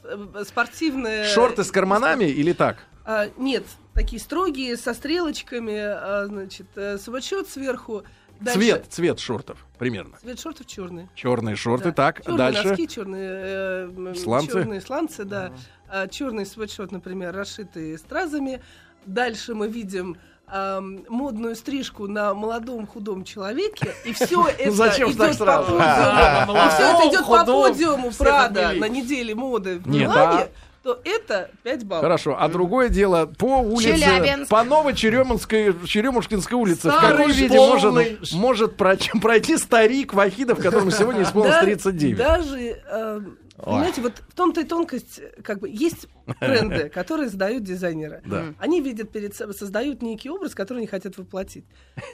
э, спортивные... Шорты с карманами или так? А, нет, такие строгие, со стрелочками, а, значит, э, свитшот сверху. Дальше- Цвет, цвет шортов примерно. Цвет шортов черный. Черные шорты, Да. так, Черные дальше. носки, черные, э, Сланцы? черные сланцы, да. А, черный свитшот, например, расшитый стразами. Дальше мы видим ам, модную стрижку на молодом худом человеке, и все (laughs) это зачем ж так идет по сразу? подиуму. (laughs) И все это идет по подиуму Прада на неделе моды в Милане, а- то это 5 баллов. Хорошо, а другое дело, по улице, Челябинск. по Новочеремонской, Черемушкинской улице, в Старый, каком виде полный. может, может пройти, пройти старик Вахидов, которому сегодня исполнилось Да- 39? Даже, э, понимаете, вот в том-то и тонкость, как бы, есть бренды, (laughs) которые создают дизайнеры. Да. Они видят перед собой, создают некий образ, который они хотят воплотить.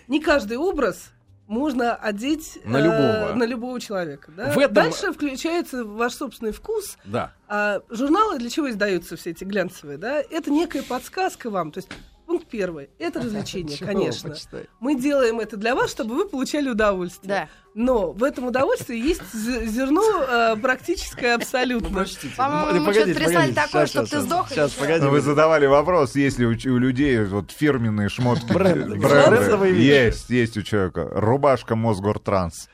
Не каждый образ можно одеть На э, любого. на любого человека. да. В этом- Дальше включается ваш собственный вкус. Да. А журналы для чего издаются все эти глянцевые? Да? Это некая подсказка вам. То есть пункт первый. Это развлечение, конечно. Мы делаем это для вас, чтобы вы получали удовольствие. Да. Но в этом удовольствии есть зерно э, практическое абсолютно. По-моему, мы что-то прислали погодите, такое, чтобы ты сдох. Сейчас, погоди. Ну, Вы задавали вопрос, есть ли у, людей вот фирменные шмотки, Бренды. Есть, есть у человека. Рубашка Мосгортранс.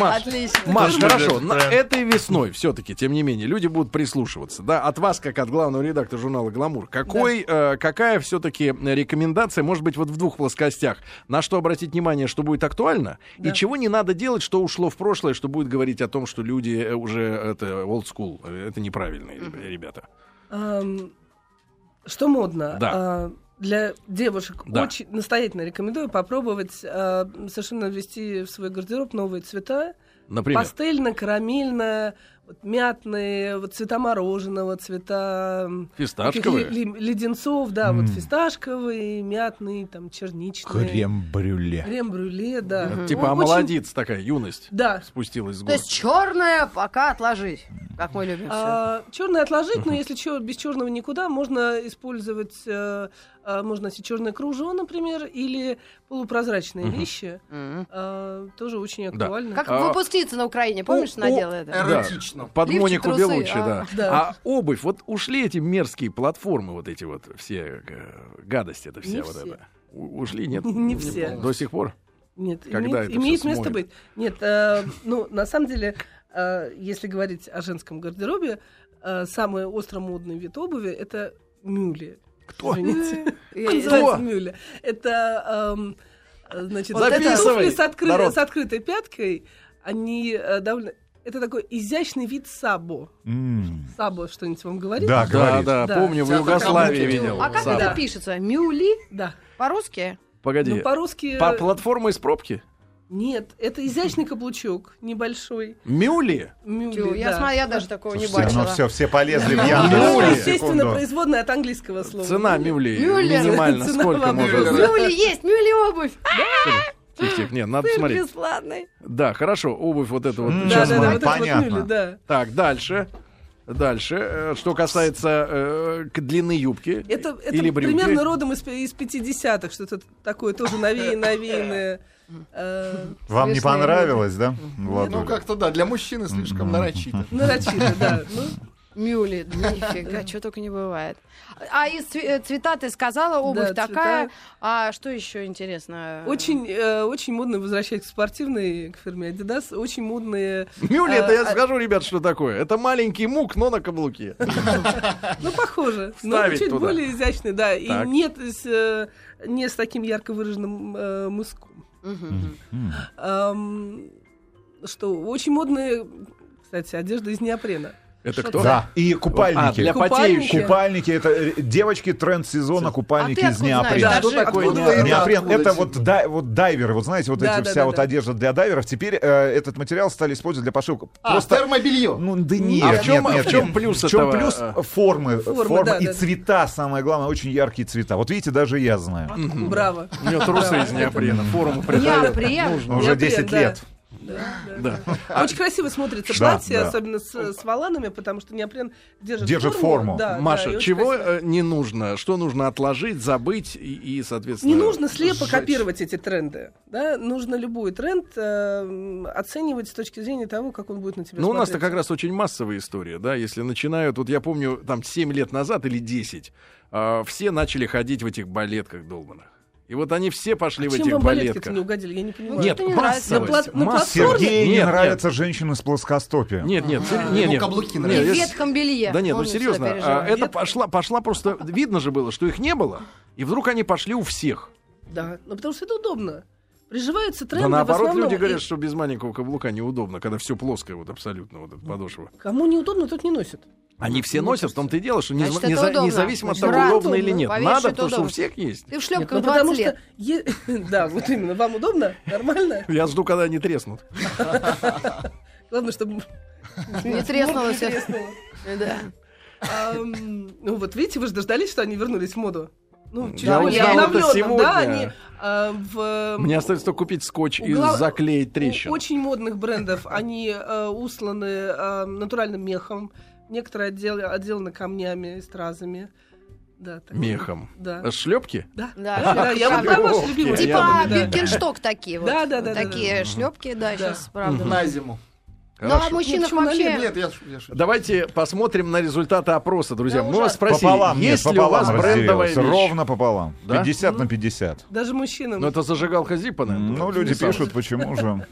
Маш, Отлично. Маш, Тоже хорошо, этой весной все-таки, тем не менее, люди будут прислушиваться, да, от вас, как от главного редактора журнала «Гламур», какой какой, э, какая все-таки рекомендация, может быть, вот в двух плоскостях, на что обратить внимание, что будет актуально, Да. и чего не надо делать, что ушло в прошлое, что будет говорить о том, что люди э, уже это old school, э, это неправильные ребя- ребята. Ам, Что модно? Да. А, Для девушек Да. очень настоятельно рекомендую попробовать а, совершенно ввести в свой гардероб новые цвета. Например, Пастельно, карамельно, вот мятные, вот цвета мороженого, цвета фисташковые. ли- ли- леденцов, да, вот М. фисташковые, мятные, там черничные. Крем-брюле. Крем-брюле, да. Ну, Типа очень- омолодец такая, юность Да. спустилась с То гор. есть черное пока отложить, как мы любим всё. черное отложить, но если чё- без черного никуда, можно использовать, э, э, можно носить черное кружево, например, или полупрозрачные вещи. Мгм. э, тоже очень Да. актуально. Как А, выпускница на Украине, помнишь, о, надела это? Эротично. Под Лифчик, Монику трусы, Белуччи, а. да. Да. А обувь, вот ушли эти мерзкие платформы, вот эти вот все э, гадости, это все Не вот все. это. У- Ушли, нет? Не все. До сих пор. Нет, Когда имеет, это имеет место быть. Нет, э, ну, на самом деле, э, если говорить о женском гардеробе, э, самый остромодный вид обуви — это мюли. Кто? Извините. Я- Называется мюли. Это, эм, значит, туфли с, откры- с открытой пяткой. Они э, довольно... Это такой изящный вид сабо. М. Сабо что-нибудь вам говорит? Да, Да, да, Да. помню, в Югославии видел. А как это пишется? Мюли? Да. По-русски? Погоди, Ну, по-русски... по платформа из пробки? Нет, это изящный каблучок, небольшой. Мюли? Мюли, Тю, я да. смотрю, я даже такого не Слушайте, ну бачила. все, все полезли в Мюли. Яндекс. Мюли, естественно, производная от английского слова. Цена мюли Мюллер. минимально Цена сколько может быть? Мюли есть, мюли обувь. Тихо, тихо, нет, надо Сыр посмотреть. бесплатный. Да, хорошо, обувь вот это вот. Да, да, да, вот это вот понятно. мюли, да. Так, дальше. Дальше. Э, Что касается э, к- длины юбки Это, это или брюки. примерно родом из, из 50-х, что-то такое тоже навеянное, навеянное. Э, Вам не понравилось, да, Ну, Владуля? как-то да, для мужчины слишком нарочито. Нарочито, да. (laughs) Ну, Мюли, нифига, что только не бывает. А из цве- э, цвета ты сказала, обувь Да, такая. цвета. А что еще интересно? очень, э, очень модно возвращаясь к спортивной, к фирме Adidas, очень модные, (laughs) Мюли, это я А, а- скажу, ребят, что такое. Это маленький мук, но на каблуке. (laughs) ну, похоже, но чуть более изящные, да, и нет э, не с таким ярко выраженным э, что очень модные, кстати, одежда из неопрена. Это кто? Да, и А, купальники. для Купальники. Купальники, это э, девочки тренд сезона купальники А из неопрена. Да, Что такое неопрен? это вот, дай- вот дайверы, вот знаете, вот Да, эти да, вся да, вот да. одежда для дайверов. Теперь э, этот материал стали использовать для пошивки. А, Просто термобелье. ну да нет, А в чём- нет, нет, в чём нет. плюс В чем этого, плюс а? формы, Формы, форма да, и да. цвета, самое главное, очень яркие цвета. Вот видите, даже я знаю. Браво. У нее трусы из неопрена. Форму придает. Неопрен. Нужно. Уже Неопрен, 10 да. лет. Да, да. Да. Очень красиво смотрится Да, платье, да. особенно с, с воланами, потому что неопрен держит, Держит форму. Да, да, Маша, очень чего красиво. э, не нужно? Что нужно отложить, забыть и, и, соответственно... Не нужно слепо сжечь? копировать эти тренды. Да? Нужно любой тренд э, оценивать с точки зрения того, как он будет на тебя Ну, у нас-то как раз очень массовая история, да, если начинают, вот я помню, там 7 лет назад или 10, а, все начали ходить в этих балетках долбанных. И вот они все пошли А в чем этих вам балетки балетках. не угодили? Я не понимаю. Нет, это не нравится. массовость, На пла- на массовость. платформе? Сергею не Нет, нравятся женщины с плоскостопием. Нет, нет, А, нет, нет. каблуки И Нет, в нравятся. если- ветхом белье. Да нет, Он ну серьезно, а, это пошла, пошла просто, видно же было, что их не было, и вдруг они пошли у всех. Да, ну потому что это удобно. Приживаются тренды Да в наоборот, основном, люди говорят, и что без маленького каблука неудобно, когда все плоское, вот абсолютно, вот эта подошва. Кому неудобно, тот не носит. Они все носят, в том-то и дело, что не- Значит, не- это удобно. независимо от Значит, того, удобно или удобно. нет. Поверь, Надо, что это потому что у удобно. всех есть. Ты в Нет, шлепках ну, потому 20 лет. что... е- (laughs) Да, вот именно. Вам удобно? Нормально? (laughs) Я жду, когда они треснут. (laughs) Главное, чтобы... Не. Не треснуло. Да. Ам, Ну вот видите, вы же дождались, что они вернулись в моду. Ну, Я более узнал это сегодня. Да, они а, в... Мне остается только купить скотч и Угла- заклеить у трещину. очень модных брендов они э, усланы э, натуральным мехом. Некоторые отдел- отделаны камнями и стразами. Да, так. Мехом. Да. Шлепки? Да. Да, Да, я вот про ваши любимые. Я Типа. Биркеншток такие вот. Да, да, да, да, Такие шлепки, да, Да. сейчас, правда. На зиму. Ну, а Хорошо. мужчинах почему на вообще... Нет, я, ш- я шучу. Давайте посмотрим на результаты опроса, друзья. Да Мы вас спросили, Пополам, нет, есть ли у пополам вас брендовая вещь? Ровно пополам. Да? 50 на 50. Даже мужчинам. Ну, это зажигалка Зипа, наверное. Ну, люди пишут, почему же.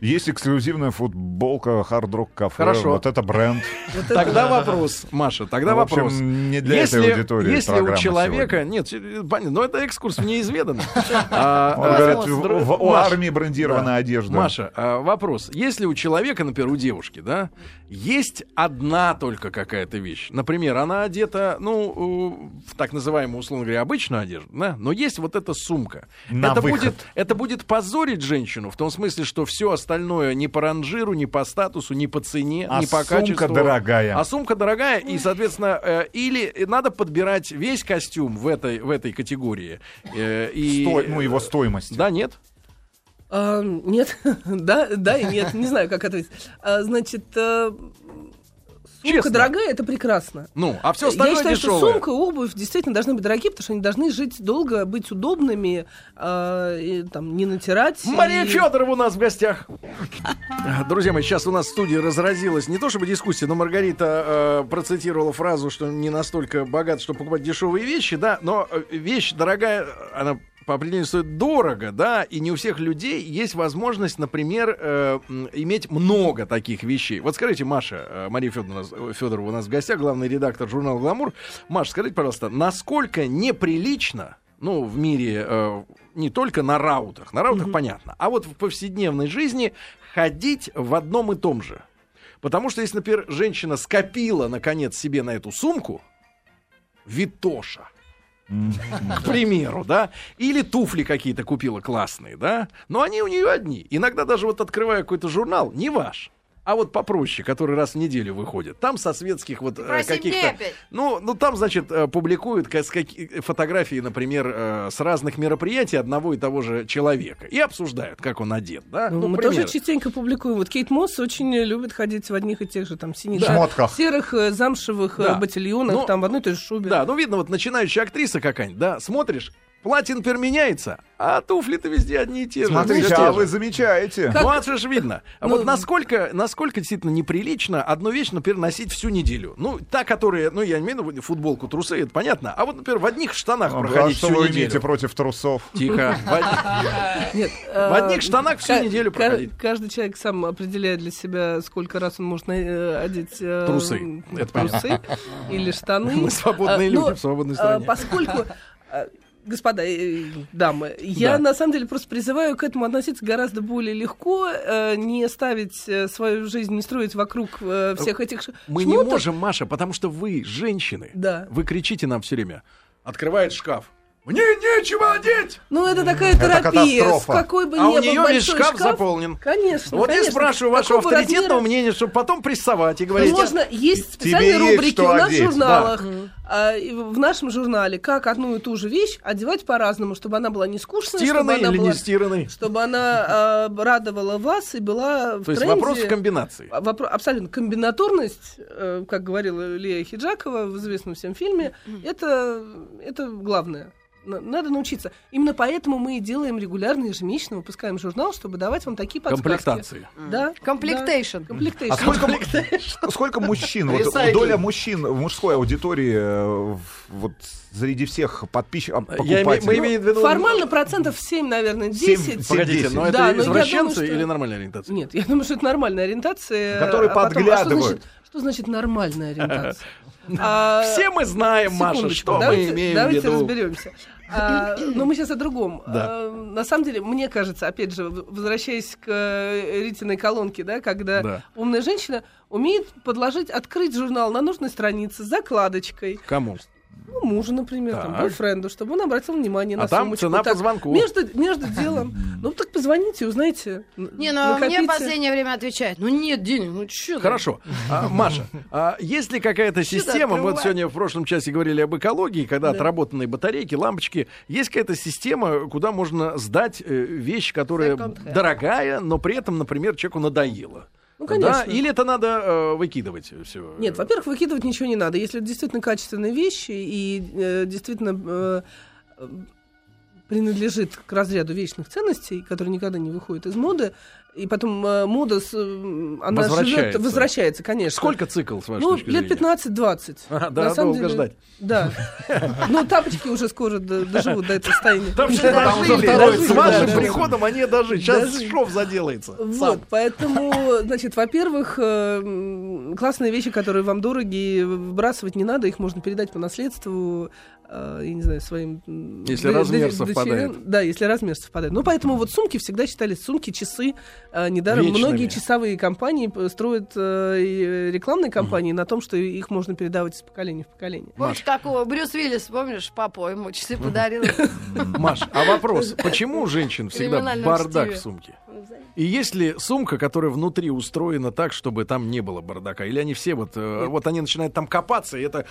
Есть эксклюзивная футболка Hard Rock Cafe. Хорошо. Вот это бренд. Тогда вопрос, Маша, тогда вопрос. не для этой аудитории Если у человека... Нет, э, понятно, но это экскурс в неизведанное. (laughs) А, а, в- у армии брендированная одежда. Маша, а, вопрос. Если у человека, например, у девушки, да, есть одна только какая-то вещь. Например, она одета, ну, в так называемую, условно говоря, обычную одежду, да, но есть вот эта сумка. На это, выход. будет, это будет позорить женщину в том смысле, что все остальное ни по ранжиру, ни по статусу, ни по цене, А ни по сумка качеству. дорогая. А сумка дорогая, и, соответственно, э, или надо подбирать весь костюм в этой, в этой категории. э, и, Сто- ну, его стоимость. Да, нет? А, нет, (laughs) да, да и нет, не знаю, как ответить. А, значит, э, сумка Честно. дорогая, это прекрасно. Ну, а все остальное Я считаю, дешевое. что сумка, обувь действительно должны быть дорогие, потому что они должны жить долго, быть удобными, а, и, там, не натирать. Мария и- Федорова у нас в гостях. Друзья мои, сейчас у нас в студии разразилась не то чтобы дискуссия, но Маргарита э, процитировала фразу, что не настолько богат, чтобы покупать дешевые вещи, да, но э, вещь дорогая, она по определению стоит дорого, да, и не у всех людей есть возможность, например, э, иметь много таких вещей. Вот скажите, Маша, э, Мария Федоровна, Федорова у нас в гостях, главный редактор журнала «Гламур». Маша, скажите, пожалуйста, насколько неприлично, ну, в мире э, не только на раутах, на раутах понятно, а вот в повседневной жизни ходить в одном и том же. Потому что если, например, женщина скопила, наконец, себе на эту сумку, Витоша, к примеру, да, или туфли какие-то купила классные, да, но они у нее одни. Иногда даже вот открывая какой-то журнал, не ваш, а вот попроще, который раз в неделю выходит. Там со светских вот э, каких-то... Ну, ну там, значит, э, публикуют ка- с каки- фотографии, например, э, с разных мероприятий одного и того же человека. И обсуждают, как он одет, да? Ну, Ну, мы к тоже частенько публикуем. Вот Кейт Мосс очень любит ходить в одних и тех же там синих, Да. Шмотках. серых э, замшевых э, Да. ботильонах, Ну, там в одной и той же шубе. Да, ну видно, вот начинающая актриса какая-нибудь, да, смотришь, например, меняется, а туфли-то везде одни и те же. Смотрите, а вы замечаете. Как- Ну, это же видно. А Ну, вот насколько, насколько действительно неприлично одну вещь, например, носить всю неделю. Ну, та, которая, ну, я не имею в виду футболку, трусы, это понятно. А вот, например, в одних штанах А проходить что всю вы неделю. имеете против трусов? Тихо. (laughs) В одних- В одних штанах всю неделю проходить. Каждый человек сам определяет для себя, сколько раз он может э, одеть э, Трусы. трусы или штаны. (laughs) Мы свободные А, люди в свободной а, стране. Поскольку а, Господа, э, дамы, я Да. на самом деле просто призываю к этому относиться гораздо более легко, э, не ставить э, свою жизнь, не строить вокруг э, всех этих ш- Мы не шмоток. можем, Маша, потому что вы, женщины, Да. вы кричите нам все время. Открывает шкаф. Мне нечего одеть! Ну, это такая Это терапия, с катастрофа. какой бы А ни у был нее весь большой шкаф заполнен. Конечно, Вот я конечно. спрашиваю вашего Какого авторитетного размера? мнения, чтобы потом прессовать и Ну, говорить. можно, есть Тебе специальные есть рубрики одеть, в журналах. А, и в нашем журнале, как одну и ту же вещь одевать по-разному, чтобы она была не скучная, чтобы Стиранный она, или была- не стиранный? чтобы она а, радовала вас и была в То есть тренде. вопрос в комбинации. А, вопро- абсолютно комбинаторность, э, как говорила Лия Ахеджакова в известном всем фильме, это, это главное. Надо научиться. Именно поэтому мы и делаем регулярно, ежемесячно, выпускаем журнал, чтобы давать вам такие подсказки. Комплектации. Да. Комплектейшн. да. Комплектейшн. А сколько, (laughs) сколько мужчин, вот, доля мужчин в мужской аудитории, э, вот среди всех подписчиков, Я име- покупателей? мы имеем в виду... Формально процентов 7, наверное, 10. Семь- Погодите, 10. но это Да, но я извращенцы думаю, что- или нормальная ориентация? Нет, я думаю, что это нормальная ориентация. Которые а потом- а подглядывают. что, значит, что значит нормальная (laughs) ориентация? А, Все мы знаем, Маша, что давайте, мы имеем давайте в виду. разберемся. А, но мы сейчас о другом. (clears throat) Да. А, на самом деле, мне кажется, опять же, возвращаясь к э, Ритиной колонке, да, когда Да. умная женщина умеет подложить, открыть журнал на нужной странице с закладочкой, Кому? Ну, мужу, например, там, бойфренду, чтобы он обратил внимание А на там сумочку. цена по Так, звонку. Между, между делом. Ну, так позвоните, узнайте. н- Не, ну а мне накопите. в последнее время отвечают, ну нет денег, ну чё? Хорошо. А, Маша, а есть ли какая-то система, мы вот сегодня в прошлом часе говорили об экологии, когда отработанные батарейки, лампочки, есть какая-то система, куда можно сдать э, вещь, которая дорогая, но при этом, например, человеку надоело? Ну, конечно. Да? Или это надо э, выкидывать все? Нет, во-первых, выкидывать ничего не надо. Если это действительно качественные вещи и э, действительно э, э, принадлежит к разряду вечных ценностей, который никогда не выходит из моды, И потом э, мода, с, м, она Возвращается. живет, возвращается, конечно. Сколько цикл, с вашей Ну, точки лет зрения? 15-20. Ага, На да, самом долго деле- ждать. Да. Ну, тапочки уже скоро доживут до этого состояния. Там С вашим приходом они дожили. Сейчас шов заделается. Вот, поэтому, значит, во-первых, э, классные вещи, которые вам дороги, выбрасывать не надо, их можно передать по наследству, э, я не знаю, своим... Если д- размер д- совпадает. дочерям. Да, если размер совпадает. Ну, поэтому вот сумки всегда считались сумки, часы. э, Недаром Вечными. многие часовые компании строят э, рекламные компании на том, что их можно передавать из поколения в поколение. Помнишь, как у Брюс Уиллис, помнишь, папа ему часы подарил? (laughs) Маш, а вопрос, почему у женщин всегда бардак в сумке? И есть ли сумка, которая внутри устроена так, чтобы там не было бардака? Или они все вот, э, вот они начинают там копаться, и это...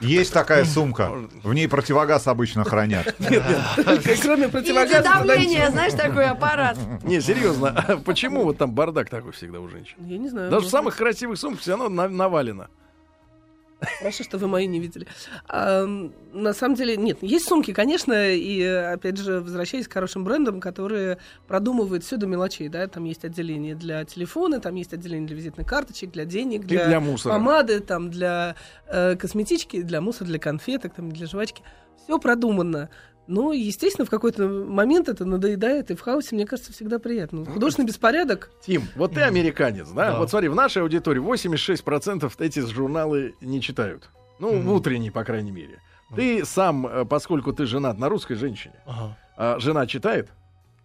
Есть такая сумка. В ней противогаз обычно хранят. (laughs) (laughs) Кроме противогаза... давления, знаешь, такой аппарат. Не, серьезно, а почему вот там бардак такой всегда у женщин? Я не знаю. Даже в самых красивых сумках все равно на- навалено. Хорошо, что вы мои не видели. А, на самом деле, нет, есть сумки, конечно, и, опять же, возвращаясь к хорошим брендам, которые продумывают все до мелочей, да, там есть отделение для телефона, там есть отделение для визитных карточек, для денег, для, для мусора. помады, там, для э, косметички, для мусора, для конфеток, там, для жвачки. Все продумано. Но, естественно, в какой-то момент это надоедает, и в хаосе, мне кажется, всегда приятно. Художественный беспорядок. Тим, вот ты американец, да? Да. Вот смотри, в нашей аудитории 86% эти журналы не читают. Ну, в утренней, по крайней мере. Ты сам, э, поскольку ты женат на русской женщине, Ага. а жена читает?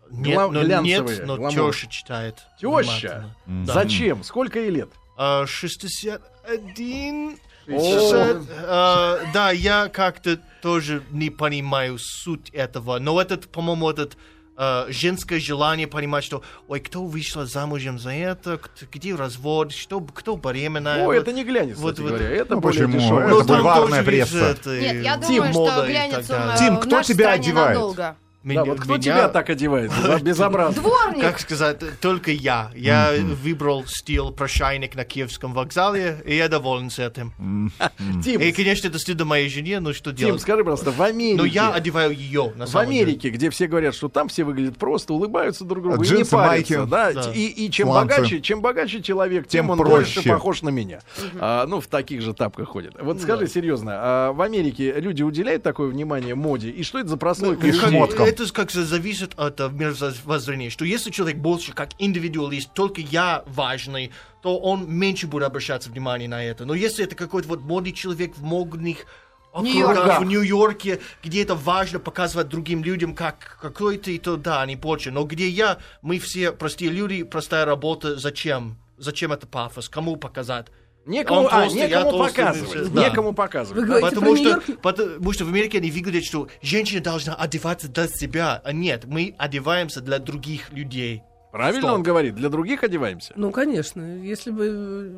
Нет, Гла- но, глянцевые, нет, но гламур. теща читает. Теща? Да. Зачем? Сколько ей лет? А, 61... О. 60, а, да, я как-то тоже не понимаю суть этого. Но этот, по-моему, этот а, женское желание понимать, что, ой, кто вышла замужем за это, где развод, что, кто беременная. О, вот. это не глянец, вот- кстати вот- говоря. Это Ну, более почему? дешевое. Это Ну, там бульварная пресса. это, Нет, я думаю, что глянец э, Тим, кто тебя одевает? надолго. Да, Меня- вот кто меня- тебя так одевает? (laughs) Безобразно. Дворник! Как сказать, только я. Я выбрал стиль прощайник на Киевском вокзале, и я доволен с этим. Тим, И, конечно, это стыд моей жене, но что Тим, делать? скажи, пожалуйста, в Америке... Но я одеваю ее, на В самом деле. Америке, где все говорят, что там все выглядят просто, улыбаются друг другу, и не парятся, да, Да. И, и чем богаче, чем богаче человек, тем, Тем он проще. больше похож на меня. А, ну, в таких же тапках ходит. Вот скажи серьезно, а в Америке люди уделяют такое внимание моде? И что это за прослойка шмоткам. Это как зависит от э, мировоззрения, что если человек больше как индивидуалист, только я важный, то он меньше будет обращаться внимание на это. Но если это какой-то вот модный человек в модных Нью-Йорке. округах, в Нью-Йорке, где это важно показывать другим людям, как какой ты, то да, они больше. Но где я, мы все простые люди, простая работа, зачем? Зачем это пафос? Кому показать? Некому, а, некому толстый, показывать. да. Некому показывать. Вы да. говорите Потому про что, потому что в Америке они выглядят, что женщина должна одеваться для себя. А нет, мы одеваемся для других людей. Правильно Стоп. он говорит? Для других одеваемся? Ну, конечно. Если бы э,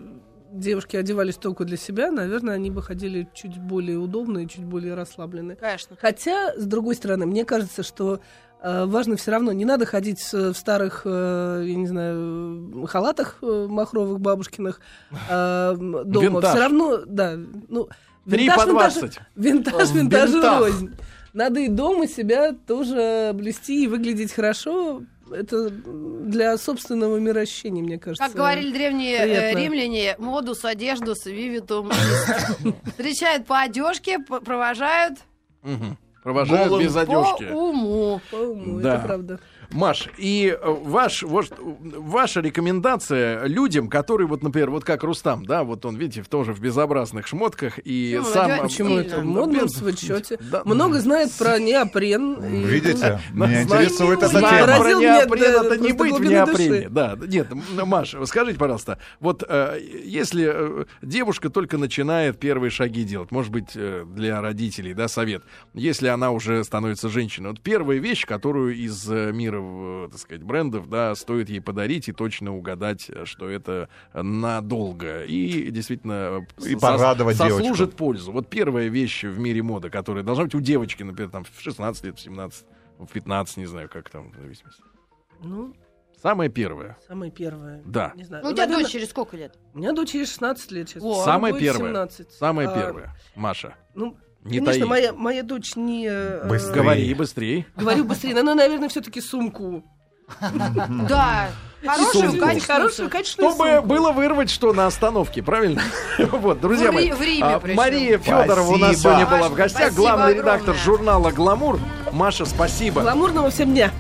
девушки одевались только для себя, наверное, они бы ходили чуть более удобно и чуть более расслабленные. Конечно. Хотя, с другой стороны, мне кажется, что важно все равно. Не надо ходить с- в старых, э, я не знаю, халатах э, махровых бабушкиных э, дома. Винтаж. Все равно, да. Ну, Три винтаж, по винтаж- 20. Винтаж, винтаж бинтах. рознь. Надо и дома себя тоже блюсти и выглядеть хорошо. Это для собственного мироощущения, мне кажется. Как говорили древние э, приятно. римляне, модус, одежду, вивитум. Встречают по одежке, провожают. Провожают Голым без по одежки. уму. По уму, Да. это правда. Маш, и э, ваш, вот, э, ваша рекомендация людям, которые, вот, например, вот как Рустам, да, вот он, видите, тоже в безобразных шмотках и Ну, сам... одевается Почему Стильно. это? В Ну, модном. Да. Много знает про неопрен. и- Видите? Ну, Меня интересует эта знаем тема. про неопрен, это не быть в неопрене. Да, нет, Маш, скажите, пожалуйста, вот э, если э, девушка только начинает первые шаги делать, может быть, э, для родителей, да, совет, если она уже становится женщиной, вот первая вещь, которую из э, мира, э, так сказать, брендов, да, стоит ей подарить и точно угадать, э, что это надолго и действительно И сос- порадовать сослужит девочку. пользу. Вот первая вещь в мире моды, которая должна быть у девочки, например, там в 16 лет, в 17, в 15, не знаю, как там, в зависимости. Ну, Самое первое. самое первое. Да. Не знаю. Ну, у тебя наверное, дочь через сколько лет? У меня дочери 16 лет сейчас. О. Самое первое. 17. Самое А, первое. Маша, Ну, не конечно, таи. моя, моя дочь не... э, Быстрее. Говори быстрее. Говорю быстрее. Но, ну, наверное, все-таки сумку. (laughs) Да. Хорошую, сумку. качественную Хорошую, качественную Чтобы сумку. было вырвать что на остановке, правильно? (laughs) Вот, друзья В мои. В Риме а. Мария Федорова у нас Спасибо. сегодня была в гостях, спасибо главный редактор огромное. журнала Гламур. Маша, спасибо. Гламурного всем дня.